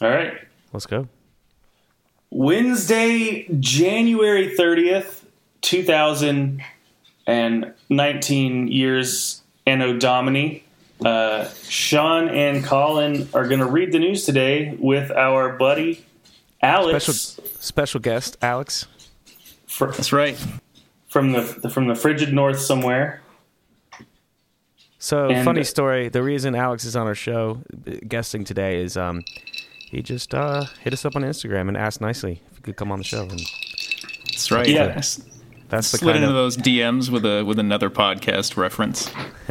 All right. Let's go. Wednesday, January 30th, 2019 years Anno Domini. Uh, Sean and Colin are going to read the news today with our buddy Alex Special special guest, Alex. fr- That's right. from the from the frigid north somewhere. So And- funny story. The reason Alex is on our show uh, guesting today is um he just uh hit us up on Instagram and asked nicely if he could come on the show and That's right. Yeah. I s- that's the slid kind into of those DMs with a with another podcast reference.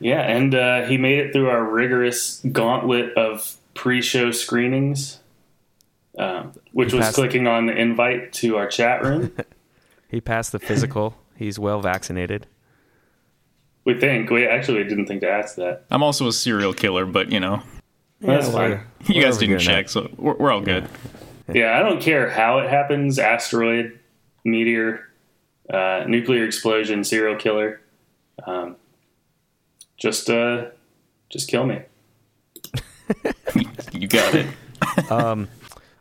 Yeah, and uh, he made it through our rigorous gauntlet of pre-show screenings, um, which He was passed- clicking on the invite to our chat room. he passed the physical. He's well vaccinated. we think we actually didn't think to ask that. I'm also a serial killer, but you know, That's Yeah, fine. we're- you guys didn't here now. check, so we're, we're all good. Yeah, I don't care how it happens asteroid, meteor, uh, nuclear explosion, serial killer. Um, just, uh, just kill me. You got it. All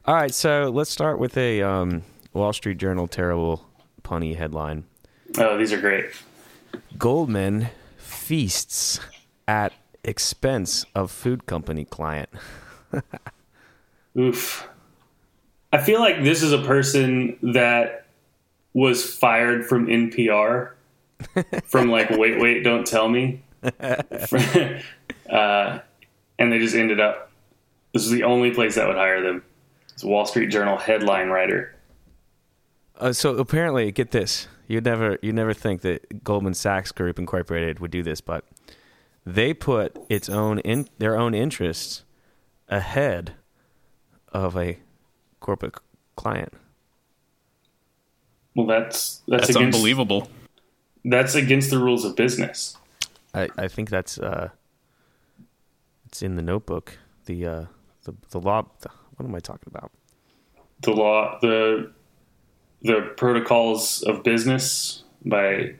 right, so let's start with a um, Wall Street Journal terrible punny headline. Oh, these are great. Goldman feasts at expense of food company client. Oof. I feel like this is a person that was fired from NPR from like Wait Wait Don't Tell Me. uh, and they just ended up this is the only place that would hire them. It's a Wall Street Journal headline writer. Uh, so apparently, get this: you'd never, you never think that Goldman Sachs Group Incorporated would do this, but they put its own in their own interests ahead of a corporate client. Well, that's that's, That's against, unbelievable. That's against the rules of business. I, I think that's uh, it's in the notebook. The uh, the the law. The, what am I talking about? The law, the the protocols of business by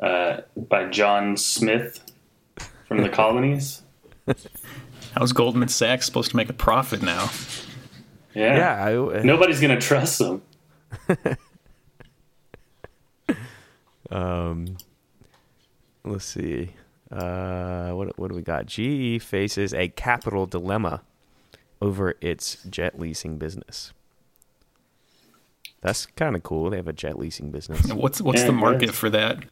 uh, by John Smith from the colonies. How's Goldman Sachs supposed to make a profit now? Yeah, Yeah, I, nobody's gonna trust them. Um, let's see. Uh, what what do we got? GE faces a capital dilemma over its jet leasing business. That's kind of cool. They have a jet leasing business. What's what's Yeah, the market for that?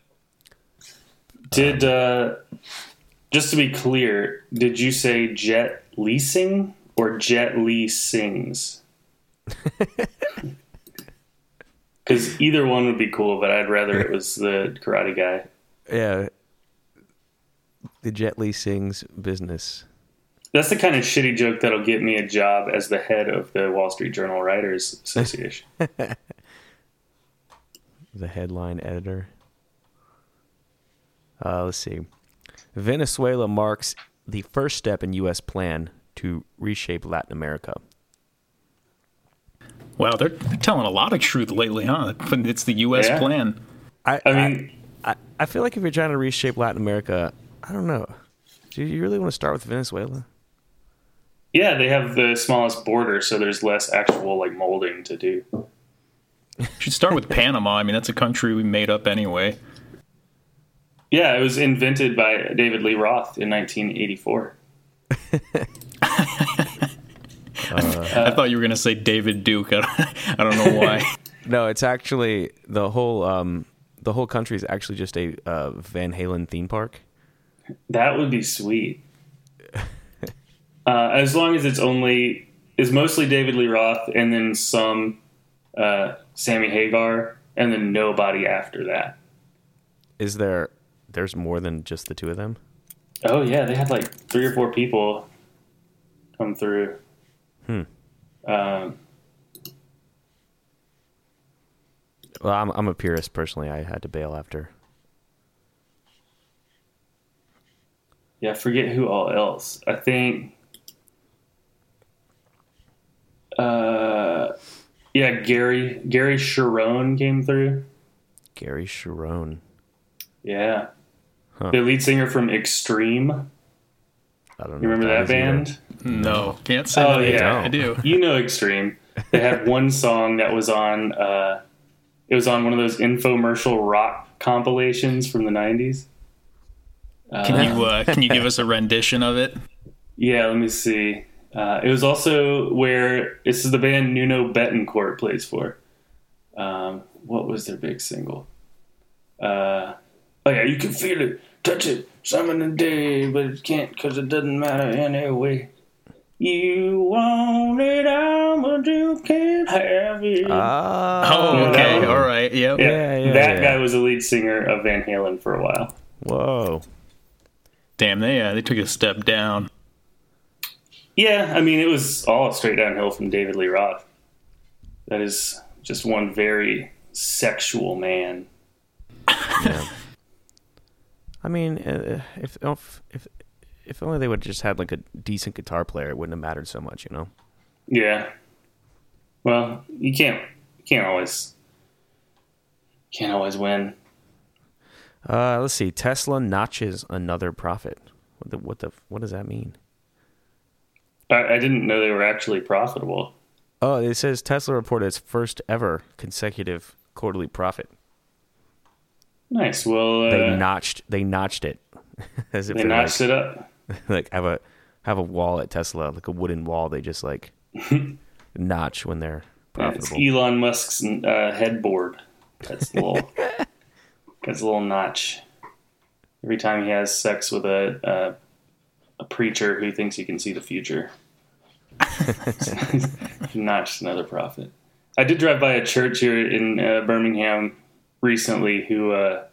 Did uh, just to be clear, did you say jet leasing or jet leasings? Because either one would be cool, but I'd rather it was the karate guy. Yeah, the jet leasing's business. That's the kind of shitty joke that'll get me a job as the head of the Wall Street Journal Writers Association. The headline editor. Uh, let's see. Venezuela marks the first step in U.S. plan to reshape Latin America. Wow, they're, they're telling a lot of truth lately, huh? But It's the U.S. Yeah. plan. I, I mean, I, I feel like if you're trying to reshape Latin America, I don't know. Do you really want to start with Venezuela? yeah, they have the smallest border, so there's less actual like molding to do. You Should start with Panama. I mean, that's a country we made up anyway. Yeah, it was invented by David Lee Roth in 1984. I thought you were going to say David Duke. I don't, I don't know why. No, it's actually the whole um, the whole country is actually just a uh, Van Halen theme park. That would be sweet. uh, as long as it's only is mostly David Lee Roth and then some uh, Sammy Hagar and then nobody after that. Is there? There's more than just the two of them. Oh yeah, they had like three or four people come through. Hmm. Um, Well, I'm I'm a purist personally. I had to bail after. yeah, I forget who all else. I think. Uh, yeah, Gary Gary Cherone came through. Gary Cherone. Yeah, Huh. the lead singer from Extreme. I don't know. You remember that that is either. band? No, can't say Oh, that yeah. I do. You know Extreme. They had one song that was on. Uh, it was on one of those infomercial rock compilations from the '90s. Can you uh, can you give us a rendition of it? Yeah, let me see. Uh, it was also where this is the band Nuno Bettencourt plays for. Um, what was their big single? Uh, oh yeah, you can feel it, touch it, some in the day, but it can't because it doesn't matter anyway. You want it all, but you can't have it. Ah, Oh, Yeah, that okay, all right, yep. yeah, yeah, yeah, that yeah. guy was the lead singer of Van Halen for a while. whoa. Damn, they uh, they took a step down. Yeah, I mean, it was all straight downhill from David Lee Roth. That is just one very sexual man. Yeah. I mean, uh, if if if if only they would have just had like a decent guitar player, it wouldn't have mattered so much, you know. Yeah. Well, you can't you can't always can't always win. Uh, let's see. Tesla notches another profit. What the what the what does that mean? I, I didn't know they were actually profitable. Oh, it says Tesla reported its first ever consecutive quarterly profit. Nice. Well, uh, They notched they notched it. As if they notched like, it up. like have a have a wall at Tesla, like a wooden wall. They just like notch when they're Yeah, it's. Elon Musk's uh, headboard. That's a little. that's a little notch. Every time he has sex with a uh, a preacher who thinks he can see the future, notched another profit. I did drive by a church here in uh, Birmingham recently. Who uh,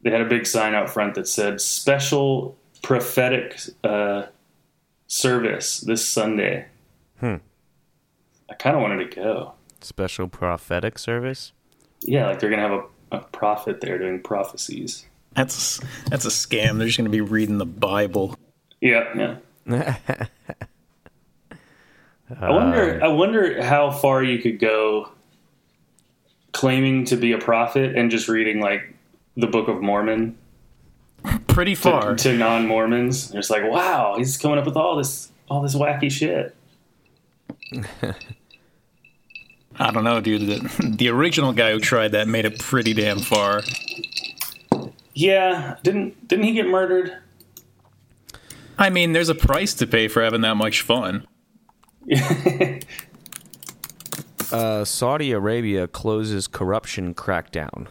they had a big sign out front that said "Special Prophetic uh, Service this Sunday." Hmm. I kind of wanted to go. Special prophetic service. Yeah, like they're gonna have a, a prophet there doing prophecies. That's that's a scam. They're just gonna be reading the Bible. Yeah, yeah. I wonder. I wonder how far you could go claiming to be a prophet and just reading like the Book of Mormon Pretty far. to non-Mormons. They're like, wow, he's coming up with all this all this wacky shit. I don't know, dude. The, the original guy who tried that made it pretty damn far. Yeah, didn't didn't he get murdered? I mean, there's a price to pay for having that much fun. Uh, Saudi Arabia closes corruption crackdown.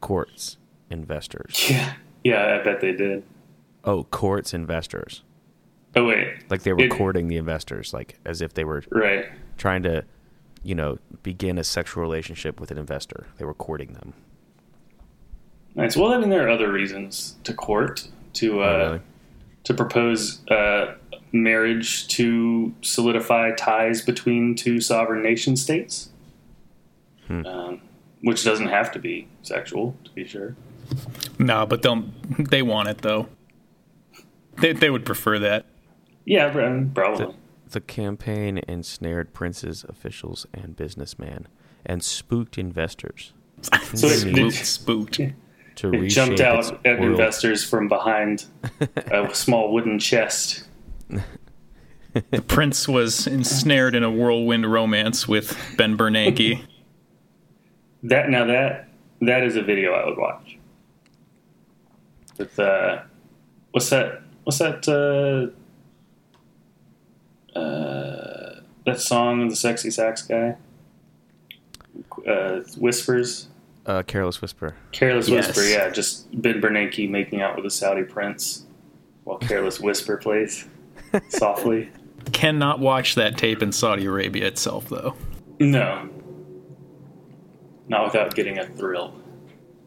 Courts, investors. yeah, yeah, I bet they did. Oh, courts, investors. Oh wait, Like they were It- courting the investors, like as if they were right. trying to, you know, begin a sexual relationship with an investor. They were courting them. Nice. Well, I mean, there are other reasons to court to uh, Oh, really? to propose uh, marriage to solidify ties between two sovereign nation states, um, which doesn't have to be sexual, to be sure. No, but don't they want it though? They they would prefer that. Yeah, probably. The campaign ensnared princes, officials, and businessmen, and spooked investors So it, Spooked, it, spooked. to it jumped out at world. investors from behind a small wooden chest. The prince was ensnared in a whirlwind romance with Ben Bernanke. That now that that is a video I would watch. With uh, what's that? What's that? Uh, uh, that song of the sexy sax guy. Uh, whispers, Uh, Careless Whisper. careless Yes. whisper. Yeah, just Ben Bernanke making out with a Saudi prince, while careless whisper plays softly. Cannot watch that tape in Saudi Arabia itself though. No, not without getting a thrill.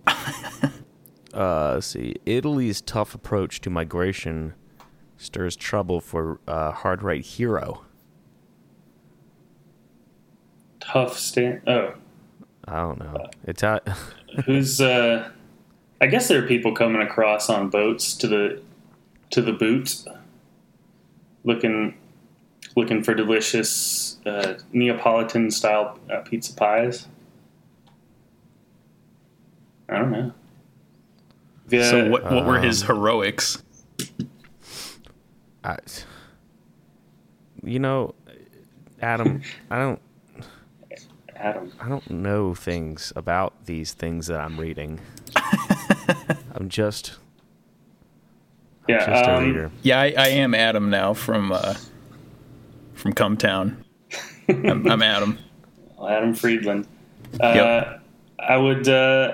Uh, let's see. Italy's tough approach to migration stirs trouble for uh, hard right hero. Tough stand. Oh, I don't know. It's out. who's uh i guess there are people coming across on boats to the to the boot looking looking for delicious uh, neapolitan style uh, pizza pies i don't know Yeah, so what what were his um, heroics? I, you know, Adam, I don't Adam. I don't know things about these things that I'm reading. I'm just Yeah. just a um, reader. Yeah, I, I am Adam now from uh, from Cum Town. I'm, I'm Adam. Adam Friedland. Uh, Yep. I would. Uh,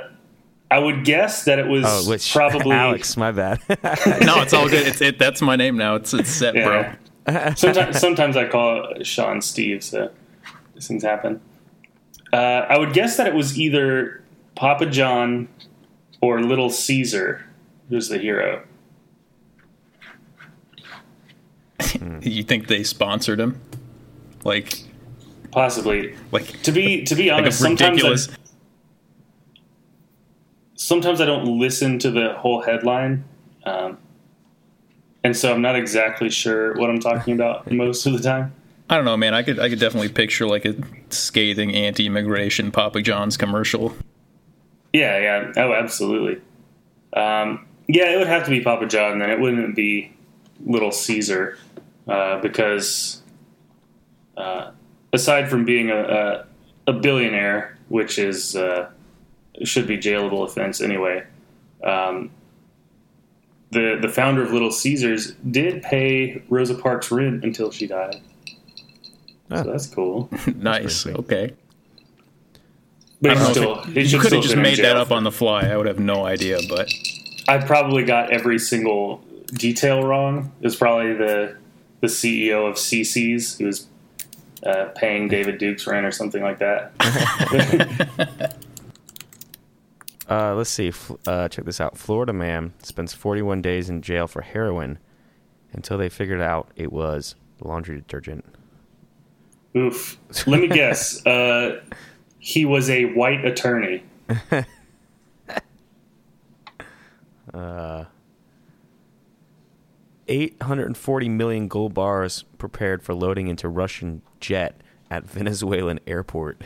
I would guess that it was Oh, which probably Alex, my bad. No, it's all good. It's it. That's my name now. It's it's set, bro. Sometimes, sometimes I call it Sean Steve, so these things happen. Uh, I would guess that it was either Papa John or Little Caesar, who's the hero. You think they sponsored him? Like Possibly. like To be to be like honest, sometimes I, sometimes I don't listen to the whole headline, um, and so I'm not exactly sure what I'm talking about most of the time. I don't know, man. I could I could definitely picture like a scathing anti-immigration Papa John's commercial. Yeah, yeah. Oh, absolutely. Um, yeah, it would have to be Papa John, then it wouldn't be Little Caesar, uh, because uh, aside from being a, a, a billionaire, which is uh, should be jailable offense anyway, um, the the founder of Little Caesars did pay Rosa Parks rent until she died. Ah. So that's cool. nice. pretty sweet. Okay. But I he don't know still, he it, you could have just made that up on the fly. I would have no idea, but I probably got every single detail wrong. It was probably the the CEO of CC's who was uh, paying David Duke's rent or something like that. Uh, let's see. Uh, check this out. Florida man spends 41 days in jail for heroin until they figured out it was laundry detergent. Oof. Let me guess. Uh, he was a white attorney. Uh, 840 million gold bars prepared for loading into Russian jet at Venezuelan airport.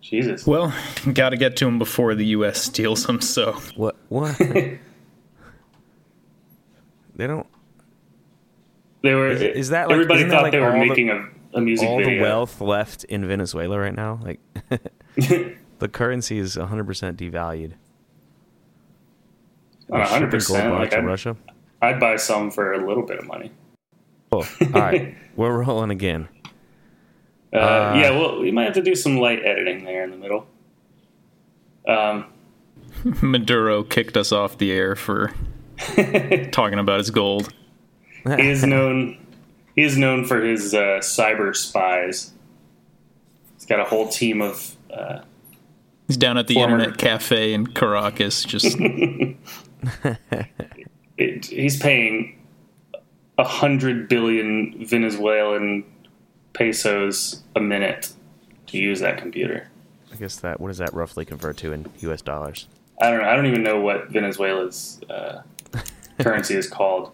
Jesus. well, got to get to them before the U.S. steals them. So What? What? they don't. They were. Is- is that like- everybody thought like they were all the- making a, a music all video? the wealth left in Venezuela right now. Like the currency is 100% devalued. Not Shipping 100%. gold bars Like to I'd, Russia. I'd buy some for a little bit of money. Cool. All right, we're rolling again. Uh, Uh, yeah, well, we might have to do some light editing there in the middle. Um, Maduro kicked us off the air for talking about his gold. he is known. He is known for his uh, cyber spies. He's got a whole team of. Uh, He's down at the Former- internet cafe in Caracas, just it, he's paying a hundred billion Venezuelan pesos a minute to use that computer. I guess that what does that roughly convert to in U.S. dollars? I don't know. I don't even know what Venezuela's uh, currency is called,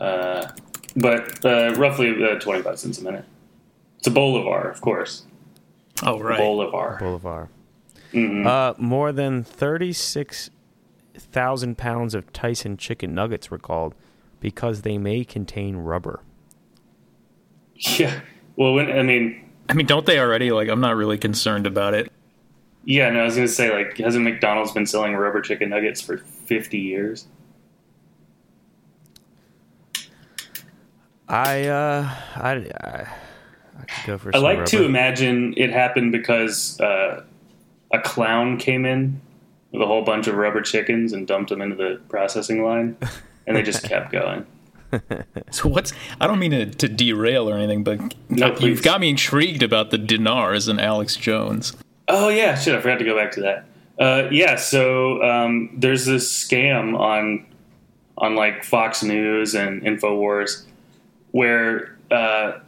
uh, but uh, roughly uh, twenty-five cents a minute. It's a bolivar, of course. oh right. Bolivar. Bolivar. Mhm. Uh, more than 36,000 pounds of Tyson chicken nuggets were called because they may contain rubber. Yeah. Well, when, I mean, I mean, don't they already? Like, I'm not really concerned about it. yeah. No, I was gonna say, like, hasn't McDonald's been selling rubber chicken nuggets for fifty years? I, uh, I, I, I could go for I some like rubber. to imagine it happened because uh, a clown came in with a whole bunch of rubber chickens and dumped them into the processing line, and they just kept going. So what's? I don't mean to, to derail or anything, but No, you've got me intrigued about the dinars and Alex Jones. Oh yeah, shit! I forgot to go back to that. Uh, yeah, so um, there's this scam on on like Fox News and Infowars where, uh,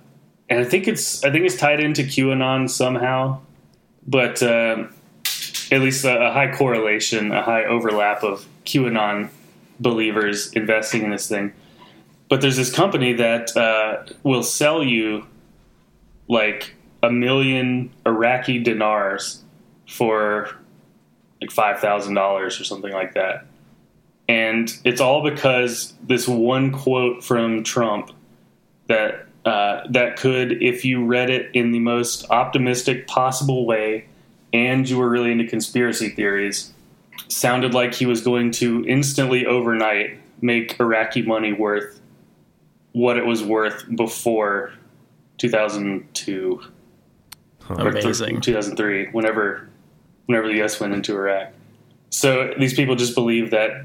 and I think it's I think it's tied into QAnon somehow, but um at least a, a high correlation, a high overlap of QAnon believers investing in this thing. But there's this company that uh, will sell you like a million Iraqi dinars for like five thousand dollars or something like that. And it's all because this one quote from Trump that uh, that could, if you read it in the most optimistic possible way, and you were really into conspiracy theories, sounded like he was going to instantly overnight make Iraqi money worth what it was worth before 2002 or th- 2003 whenever whenever the US went into Iraq. So these people just believe that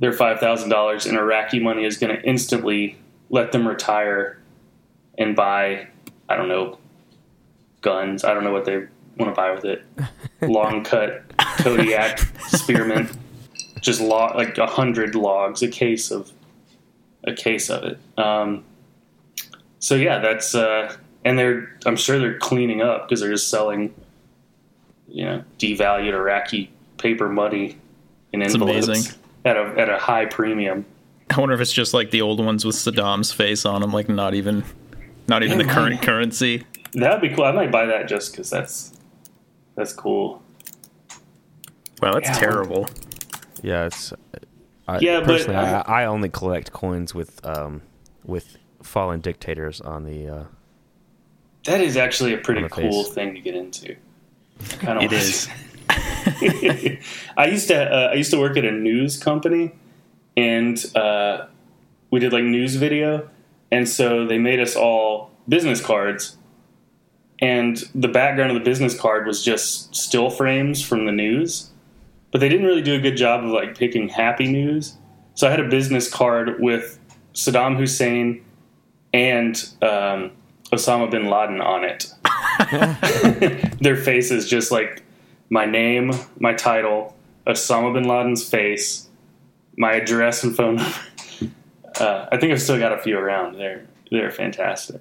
their $5,000 in Iraqi money is going to instantly let them retire and buy I don't know guns. I don't know what they want to buy with it. Long cut Kodiak spearmint just log like a hundred logs a case of a case of it. Um, so yeah, that's uh, and they're I'm sure they're cleaning up because they're just selling, you know, devalued Iraqi paper money in envelopes amazing. at a at a high premium. I wonder if it's just like the old ones with Saddam's face on them, like not even, not even the current right. currency. That'd be cool. I might buy that just because that's that's cool. Wow, that's Yeah. terrible. Yeah, it's. I, Yeah, but personally, I- I, I only collect coins with um with fallen dictators on the. Uh, That is actually a pretty cool face. thing to get into. Kind It is. I used to uh, I used to work at a news company, and uh, we did like news video, and so they made us all business cards, and the background of the business card was just still frames from the news, but they didn't really do a good job of like picking happy news. So I had a business card with Saddam Hussein and um, Osama bin Laden on it. Their faces just like my name, my title, Osama bin Laden's face, my address and phone number. Uh, I think I've still got a few around. They're they're fantastic.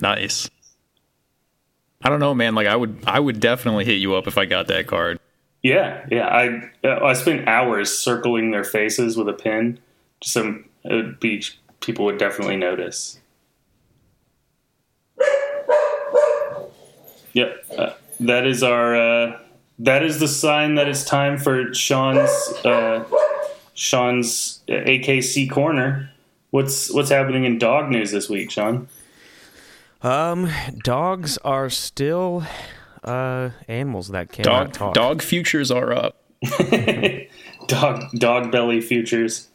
Nice. I don't know, man. Like I would, I would definitely hit you up if I got that card. Yeah, yeah. I uh, I spent hours circling their faces with a pen. Some it would be people would definitely notice. Yep, uh, that is our. Uh, that is the sign that it's time for Sean's uh, Sean's AKC corner. What's what's happening in dog news this week, Sean? Um, dogs are still uh animals that cannot Dog, talk. dog futures are up. dog dog belly futures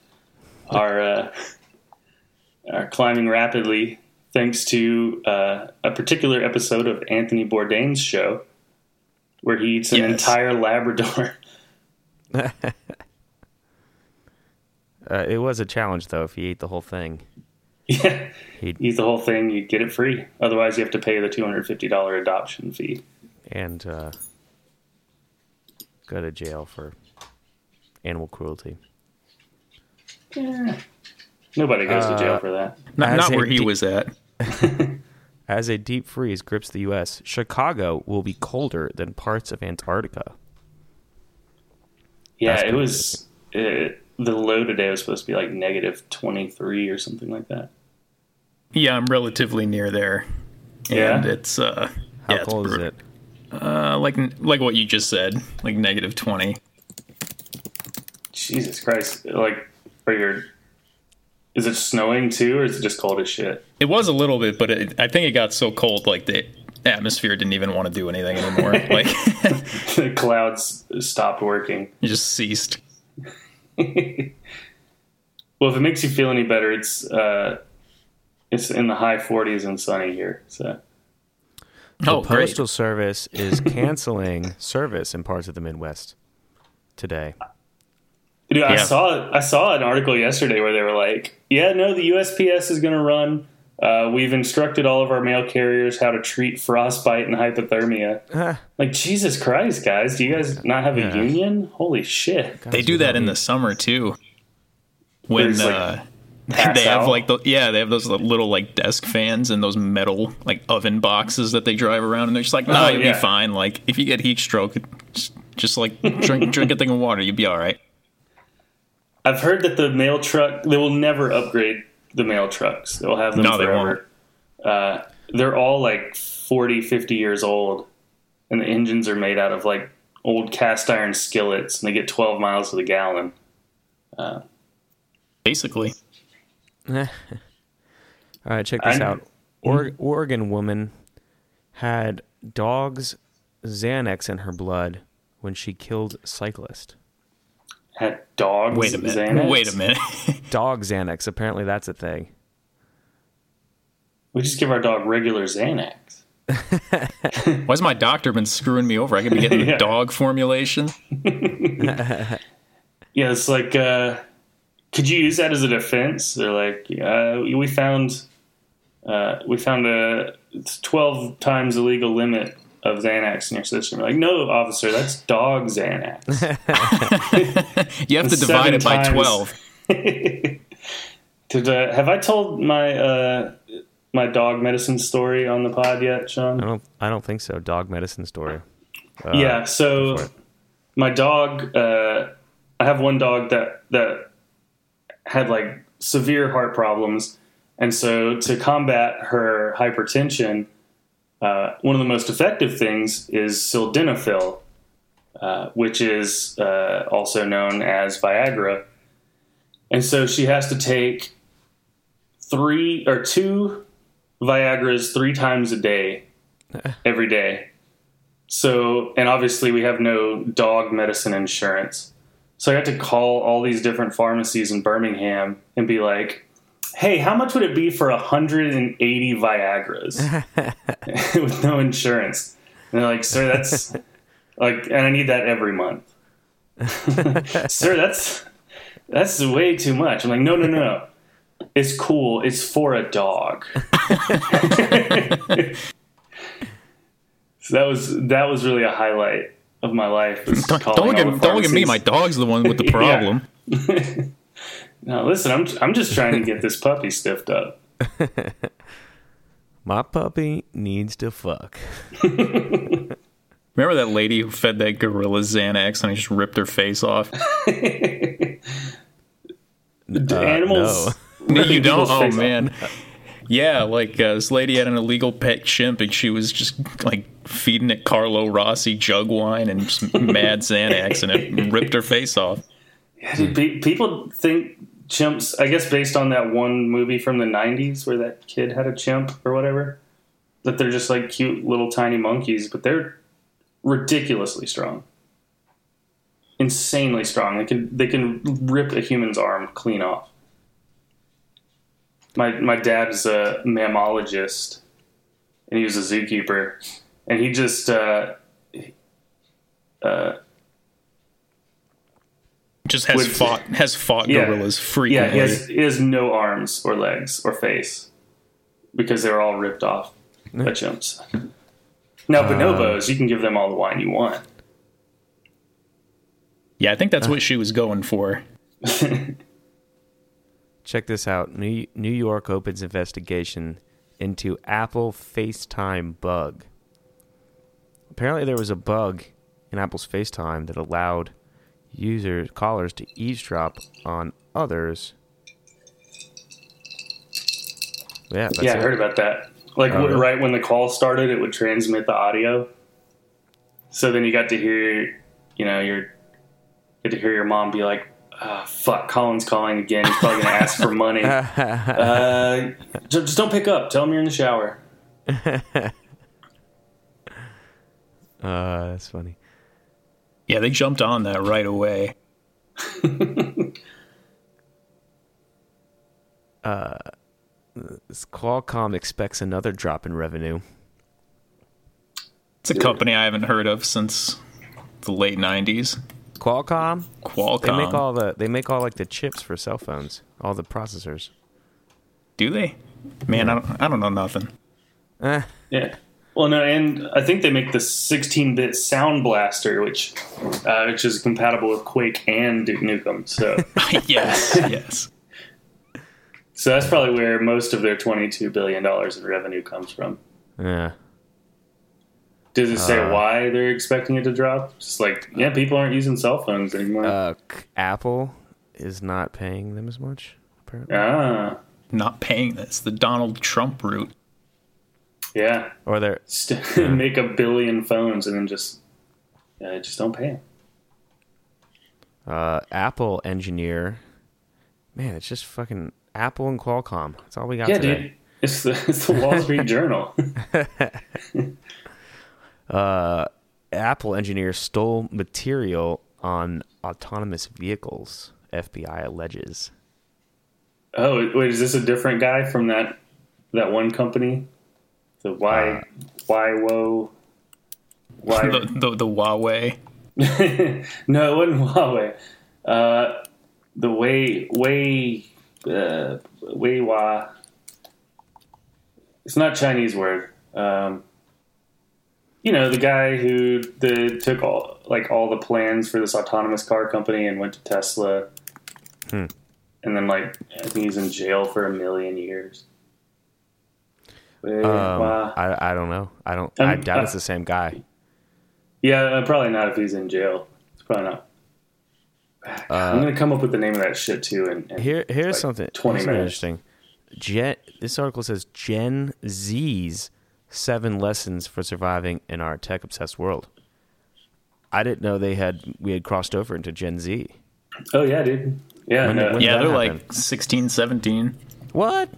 are uh, are climbing rapidly thanks to uh, a particular episode of Anthony Bourdain's show where he eats an Yes. entire Labrador. Uh, it was a challenge though. If he ate the whole thing, yeah, He'd- eat the whole thing, you get it free. Otherwise, you have to pay the two hundred fifty dollar adoption fee. and uh, go to jail for animal cruelty. Yeah. Nobody goes to jail Uh, for that. Not, not where he de- was at. As a deep freeze grips the U.S., Chicago will be colder than parts of Antarctica. Yeah, That's it was. It, the low today was supposed to be like negative twenty three or something like that. Yeah, I'm relatively near there, Yeah? and it's uh, How yeah, it's cold is it? Uh, like like what you just said, like negative twenty. Jesus Christ! Like, are your is it snowing too, or is it just cold as shit? It was a little bit, but it, I think it got so cold, like the atmosphere didn't even want to do anything anymore. like the clouds stopped working. just ceased. Well, if it makes you feel any better, it's uh, it's in the high 40s and sunny here. So The Oh, great. Postal Service is canceling service in parts of the Midwest today. Dude, I saw I saw an article yesterday where they were like, "Yeah, no, the USPS is going to run. Uh, we've instructed all of our mail carriers how to treat frostbite and hypothermia." like Jesus Christ, guys, do you guys not have a union? Holy shit! They do that in the summer too. When like, uh, pass they have out. like the yeah, they have those little like desk fans and those metal like oven boxes that they drive around, and they're just like, no, Oh, you'll yeah. be fine. Like if you get heat stroke, just, just like drink drink a thing of water, you'll be all right. I've heard that the mail truck they will never upgrade the mail trucks. They'll have them No, they forever. Uh, they're all like 40, 50 years old, and the engines are made out of like old cast iron skillets, and they get 12 miles to the gallon. Basically, All right, check this I- out. Or- Oregon woman had dog's Xanax in her blood when she killed cyclist. Had dogs. Wait a minute. Xanax? Wait a minute. Dog Xanax. Apparently, that's a thing. We just give our dog regular Xanax. Why's my doctor been screwing me over? I could be getting the Yeah. dog formulation. Yeah, it's like, uh, could you use that as a defense? They're like, uh, we found, uh, we found a it's twelve times the legal limit of Xanax in your system. You're like, no, officer, that's dog Xanax. You have to divide it by times. 12. Did uh, have I told my uh, my dog medicine story on the pod yet, Sean? I don't. I don't think so. Dog medicine story. Uh, yeah so my dog uh, i have one dog that that had like severe heart problems and so to combat her hypertension uh, one of the most effective things is sildenafil uh, which is uh, also known as viagra and so she has to take three or two viagras three times a day every day so, and obviously we have no dog medicine insurance. So I had to call all these different pharmacies in Birmingham and be like, hey, how much would it be for 180 Viagra's with no insurance? And they're like, sir, that's like, and I need that every month. sir, that's, that's way too much. I'm like, no, no, no, no. It's cool. It's for a dog. So that was that was really a highlight of my life. Don't, calling look at don't look at me. My dog's the one with the problem. No, listen, I'm I'm just trying to get this puppy stiffed up. My puppy needs to fuck. Remember that lady who fed that gorilla Xanax and he just ripped her face off? The Uh, animals. No, you don't. Oh face off. man. Yeah, like uh, this lady had an illegal pet chimp, and she was just like feeding it Carlo Rossi jug wine and just mad Xanax, and it ripped her face off. Yeah, dude, pe- people think chimps. I guess based on that one movie from the '90s where that kid had a chimp or whatever, that they're just like cute little tiny monkeys, but they're ridiculously strong, insanely strong. They can they can rip a human's arm clean off. My my dad is a mammalogist, and he was a zookeeper, and he just uh, uh, Just has Would- fought has fought Yeah. gorillas Yeah, frequently. he has, he has no arms or legs or face because they were all ripped off by chimps. Now, uh, bonobos, you can give them all the wine you want. Yeah, I think that's what uh. she was going for. Check this out. New New York opens investigation into Apple FaceTime bug. Apparently, there was a bug in Apple's FaceTime that allowed users callers to eavesdrop on others. Yeah, that's yeah, I it. heard about that. Like Oh, wh- right when the call started, it would transmit the audio. So then you got to hear, you know, your get to hear your mom be like, ah, "Fuck, Colin's calling again. He's probably gonna ask for money. Uh, just don't pick up. Tell him you're in the shower." Uh, that's funny. Yeah, they jumped on that right away. This Qualcomm expects another drop in revenue. It's a company I haven't heard of since the late '90s. Qualcomm, Qualcomm. they make all the they make all like the chips for cell phones, all the processors. Do they? Man, I don't. I don't know nothing. Eh, Yeah. Well, no, and I think they make the 16-bit Sound Blaster, which uh, which is compatible with Quake and Duke Nukem. So, yes, yes. so that's probably where most of their 22 billion dollars in revenue comes from. yeah. Does it say Uh, why they're expecting it to drop? Just like, yeah, people aren't using cell phones anymore. Uh, Apple is not paying them as much. Apparently, ah, Not paying this. The Donald Trump route. Yeah. or they're St- make a billion phones and then just, uh, just don't pay them. uh, Apple engineer. Man, it's just fucking Apple and Qualcomm. That's all we got Yeah, today. dude. It's the it's the Wall Street Journal. Apple engineers stole material on autonomous vehicles. FBI alleges. Oh wait, is this a different guy from that that one company? The Y Y Wo Y The, the the Huawei. No, it wasn't Huawei. Uh the way way uh Weiwa It's not a Chinese word. Um you know, the guy who the, took all like all the plans for this autonomous car company and went to Tesla. Hmm. And then like I think he's in jail for a million years. Um, Weiwa. I, I don't know. I don't. I Um, doubt uh, it's the same guy. Yeah, uh, probably not if he's in jail. It's probably not. I'm gonna come up with the name of that shit too. And, and Uh, Here, here's like something. 20 here's something minutes. interesting. Gen, this article says Gen Z's seven lessons for surviving in our tech obsessed world. I didn't know they had we had crossed over into Gen Z. Oh yeah, dude. Yeah, When- no, when- Yeah, they're happen? like 16, 17. What?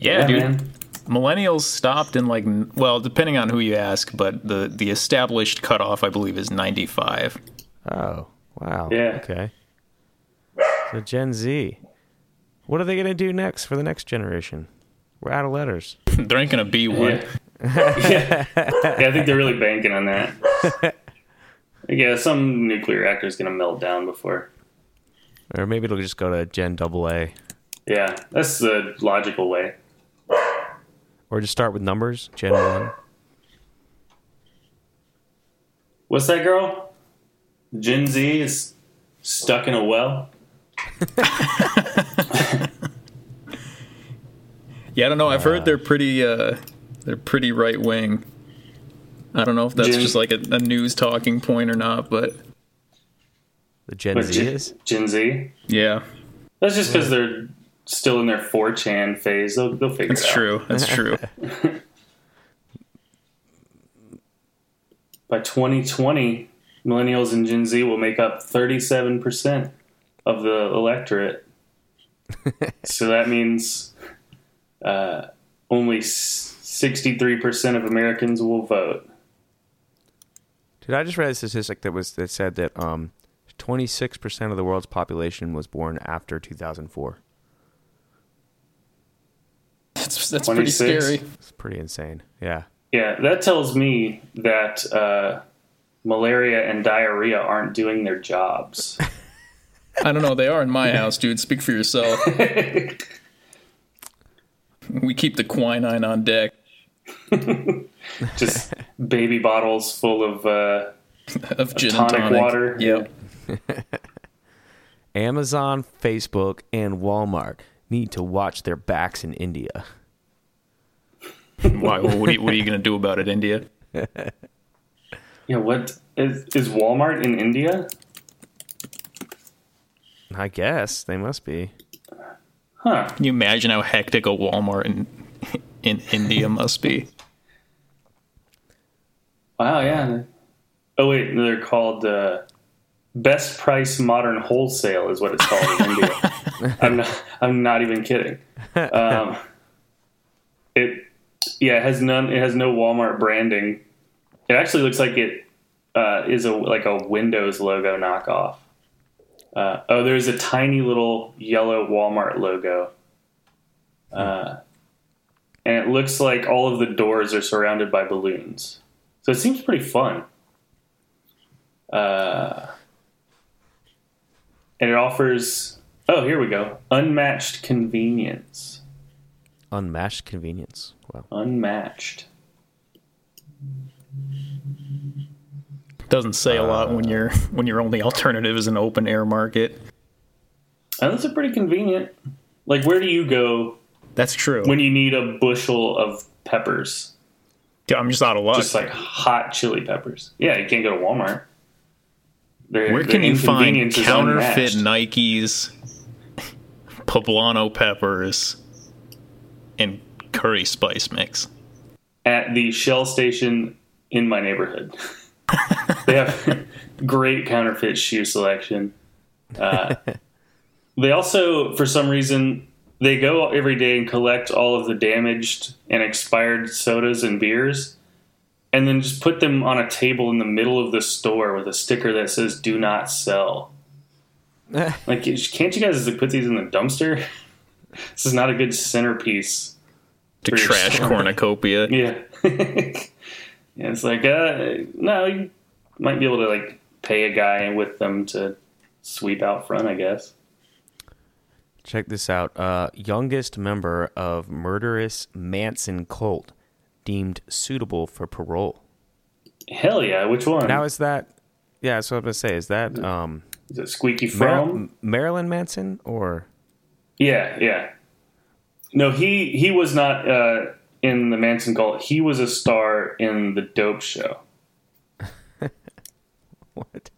Yeah, yeah, dude. man. Millennials stopped in like well, depending on who you ask, but the the established cutoff I believe is 95. Oh, wow. Yeah. Okay. So Gen Z. What are they going to do next for the next generation? We're out of letters. there ain't gonna be one. Yeah. yeah. yeah, I think they're really banking on that. yeah, some nuclear reactor is gonna melt down before. Or maybe it'll just go to Gen Double A. Yeah, that's the logical way. Or just start with numbers. Gen 1. What's that girl? Gen Z is stuck in a well. Yeah, I don't know. I've heard they're pretty uh they're pretty right wing. I don't know if that's Gen- just like a, a news talking point or not, but The Gen But Z Gen, is? Gen Z. yeah, That's just because they're still in their 4chan phase. They'll, they'll figure that's it out. That's true. That's true. By 2020, millennials and Gen Z will make up 37% of the electorate. so that means uh, only 63% of Americans will vote. Did I just read a statistic that was that said that um, 26% of the world's population was born after 2004. That's that's pretty scary. It's pretty insane. Yeah. Yeah, that tells me that uh, malaria and diarrhea aren't doing their jobs. I don't know. They are in my house, dude. Speak for yourself. we keep the quinine on deck. Just baby bottles full of. Uh, of gin tonic and tonic water. Yep. Amazon, Facebook, and Walmart need to watch their backs in India. Why? What are you, you going to do about it, India? yeah, what is, is Walmart in India? I guess they must be. Huh. Can you imagine how hectic a Walmart in in India must be? Wow, yeah. Oh wait, they're called uh, Best Price Modern Wholesale is what it's called in India. I'm not. I'm not even kidding. Um, it, yeah, it has none. It has no Walmart branding. It actually looks like it uh, is a like a Windows logo knockoff. Uh, oh, there's a tiny little yellow Walmart logo. Uh, and it looks like all of the doors are surrounded by balloons. So it seems pretty fun. Uh, and it offers, oh, here we go unmatched convenience. Unmatched convenience. Wow. Unmatched. Doesn't say a lot uh, when your when your only alternative is an open air market. And that's a pretty convenient. Like, where do you go That's true. when you need a bushel of peppers? I'm just out of luck. Just like hot chili peppers. Yeah, you can't go to Walmart. Their- Where can you find counterfeit. Nikes, poblano peppers, and curry spice mix? at the Shell station in my neighborhood. they have great counterfeit shoe selection. Uh, they also, for some reason, they go every day and collect all of the damaged and expired sodas and beers, and then just put them on a table in the middle of the store with a sticker that says "Do not sell." like, can't you guys just put these in the dumpster? this is not a good centerpiece. To for trash cornucopia. Yeah. yeah, it's like, uh, no, you might be able to like pay a guy with them to sweep out front, I guess. Check this out. Uh, youngest member of murderous Manson cult deemed suitable for parole. Hell yeah, which one? Now is that? Yeah, that's what I'm gonna say. Is that um, is it Squeaky Mar- Marilyn Manson or Yeah, yeah. No, he he was not uh, in the Manson cult. He was a star in the Dope Show. what?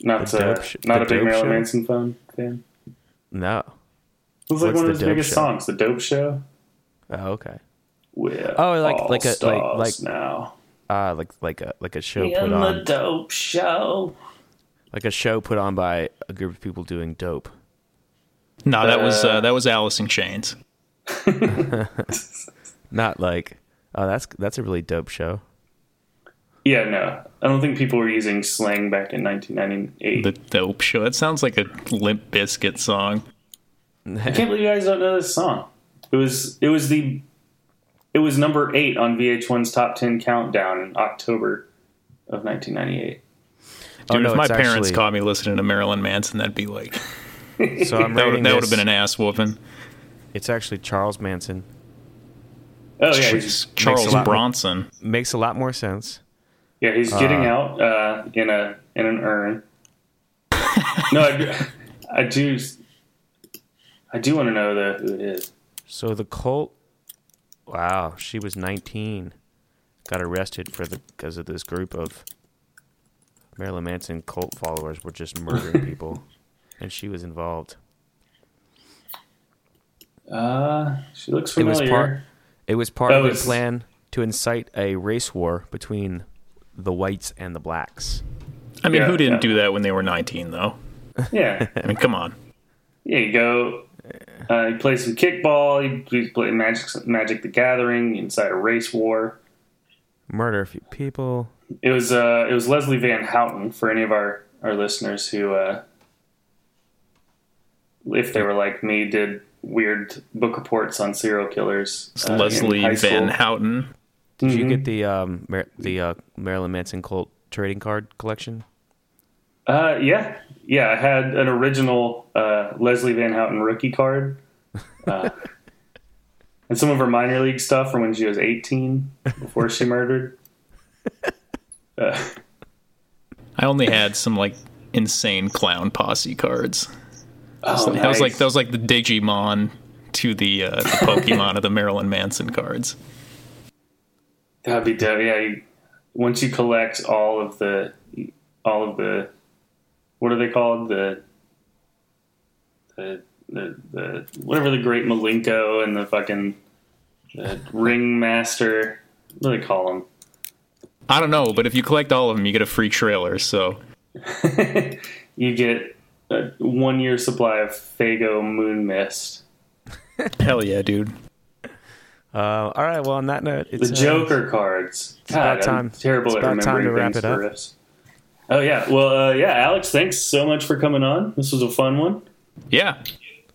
Not The uh, Dope Sh- not a big Marilyn Show? Manson fan. fan. No. It was like What's one of his biggest Show? songs, the Dope Show. Oh, okay. We're Oh, like- all like a- like- like- now. Ah, like like a like a show In put the on Dope Show. like a show put on by a group of people doing dope. No, that was Uh, uh, that was Alice in Chains. Not like oh that's that's a really dope show. Yeah, no. I don't think people were using slang back in 1998. The Dope Show. That sounds like a Limp Bizkit song. I can't believe you guys don't know this song. It was it was the it was number eight on VH1's top ten countdown in October of 1998. Oh, Dude, no, if my parents actually- caught me listening to Marilyn Manson, that'd be like So I'm that would that would have been an ass whooping. It's actually Charles Manson. Oh yeah, he's, Charles lot more- Bronson. Makes a lot more sense. yeah, he's getting Uh, out uh, in a in an urn. no, I, do- I do. I do want to know the, who it is. So the cult. Wow, she was 19. Got arrested for the because of this group of Marilyn Manson cult followers were just murdering people, and she was involved. Uh, she looks It was familiar. part. It was part Oh, of a it's- plan to incite a race war between the whites and the blacks. I mean, Yeah, who didn't yeah. do that when they were 19, though? yeah, I mean, come on. yeah. You go. Uh, you play some kickball. He, you play Magic Magic the Gathering inside a race war. Murder a few people. It was uh, it was Leslie Van Houten for any of our our listeners who, uh, if they were like me, did weird book reports on serial killers. It's uh, Leslie Van school. Houten. Did you Mhm. get the um Mar- the uh, Marilyn Manson cult trading card collection? Uh, yeah, yeah. I had an original uh, Leslie Van Houten rookie card, uh, and some of her minor league stuff from when she was eighteen, before she murdered. Uh, I only had some like insane clown posse cards. oh, That was like that was like the Digimon to the uh, the Pokemon of the Marilyn Manson cards. That'd be dope. Yeah, you, once you collect all of the, all of the, what are they called? The, the, the, the whatever the Great Milenko and the fucking the Ringmaster. What do they call them? I don't know, but if you collect all of them, you get a free trailer. So you get a one year supply of Faygo Moon Mist. hell yeah, dude. Uh, all right. Well, on that note, The it's uh, Joker cards. about God, I'm time- terrible it's at about time to wrap things it for riffs. Oh yeah, well uh, yeah, Alex, thanks so much for coming on. This was a fun one. Yeah.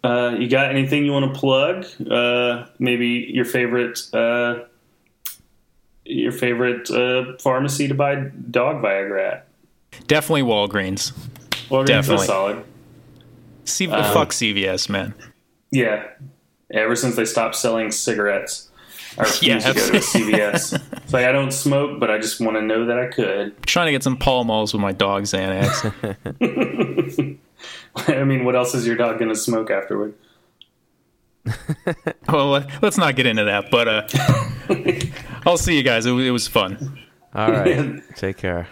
Uh, you got anything you want to plug? Uh, maybe your favorite, uh, your favorite uh, pharmacy to buy dog Viagra at. Definitely Walgreens. Well, Definitely. solid. See, Um, fuck CVS, man. Yeah. Ever since they stopped selling cigarettes, I refuse Yeah, to go to a CVS. it's like I don't smoke, but I just want to know that I could. trying to get some Pall Malls with my dog Xanax. I mean, what else is your dog going to smoke afterward? well, let- let's not get into that. But uh, I'll see you guys. It, it was fun. All right. Take care.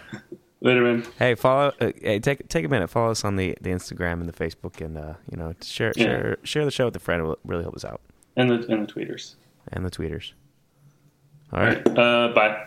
Later, man. Hey, follow. Uh, hey, take take a minute. Follow us on the, the Instagram and the Facebook, and uh, you know, share Yeah. share share the show with a friend. It will really help us out, And the and the tweeters. And the tweeters. All right. Uh, bye.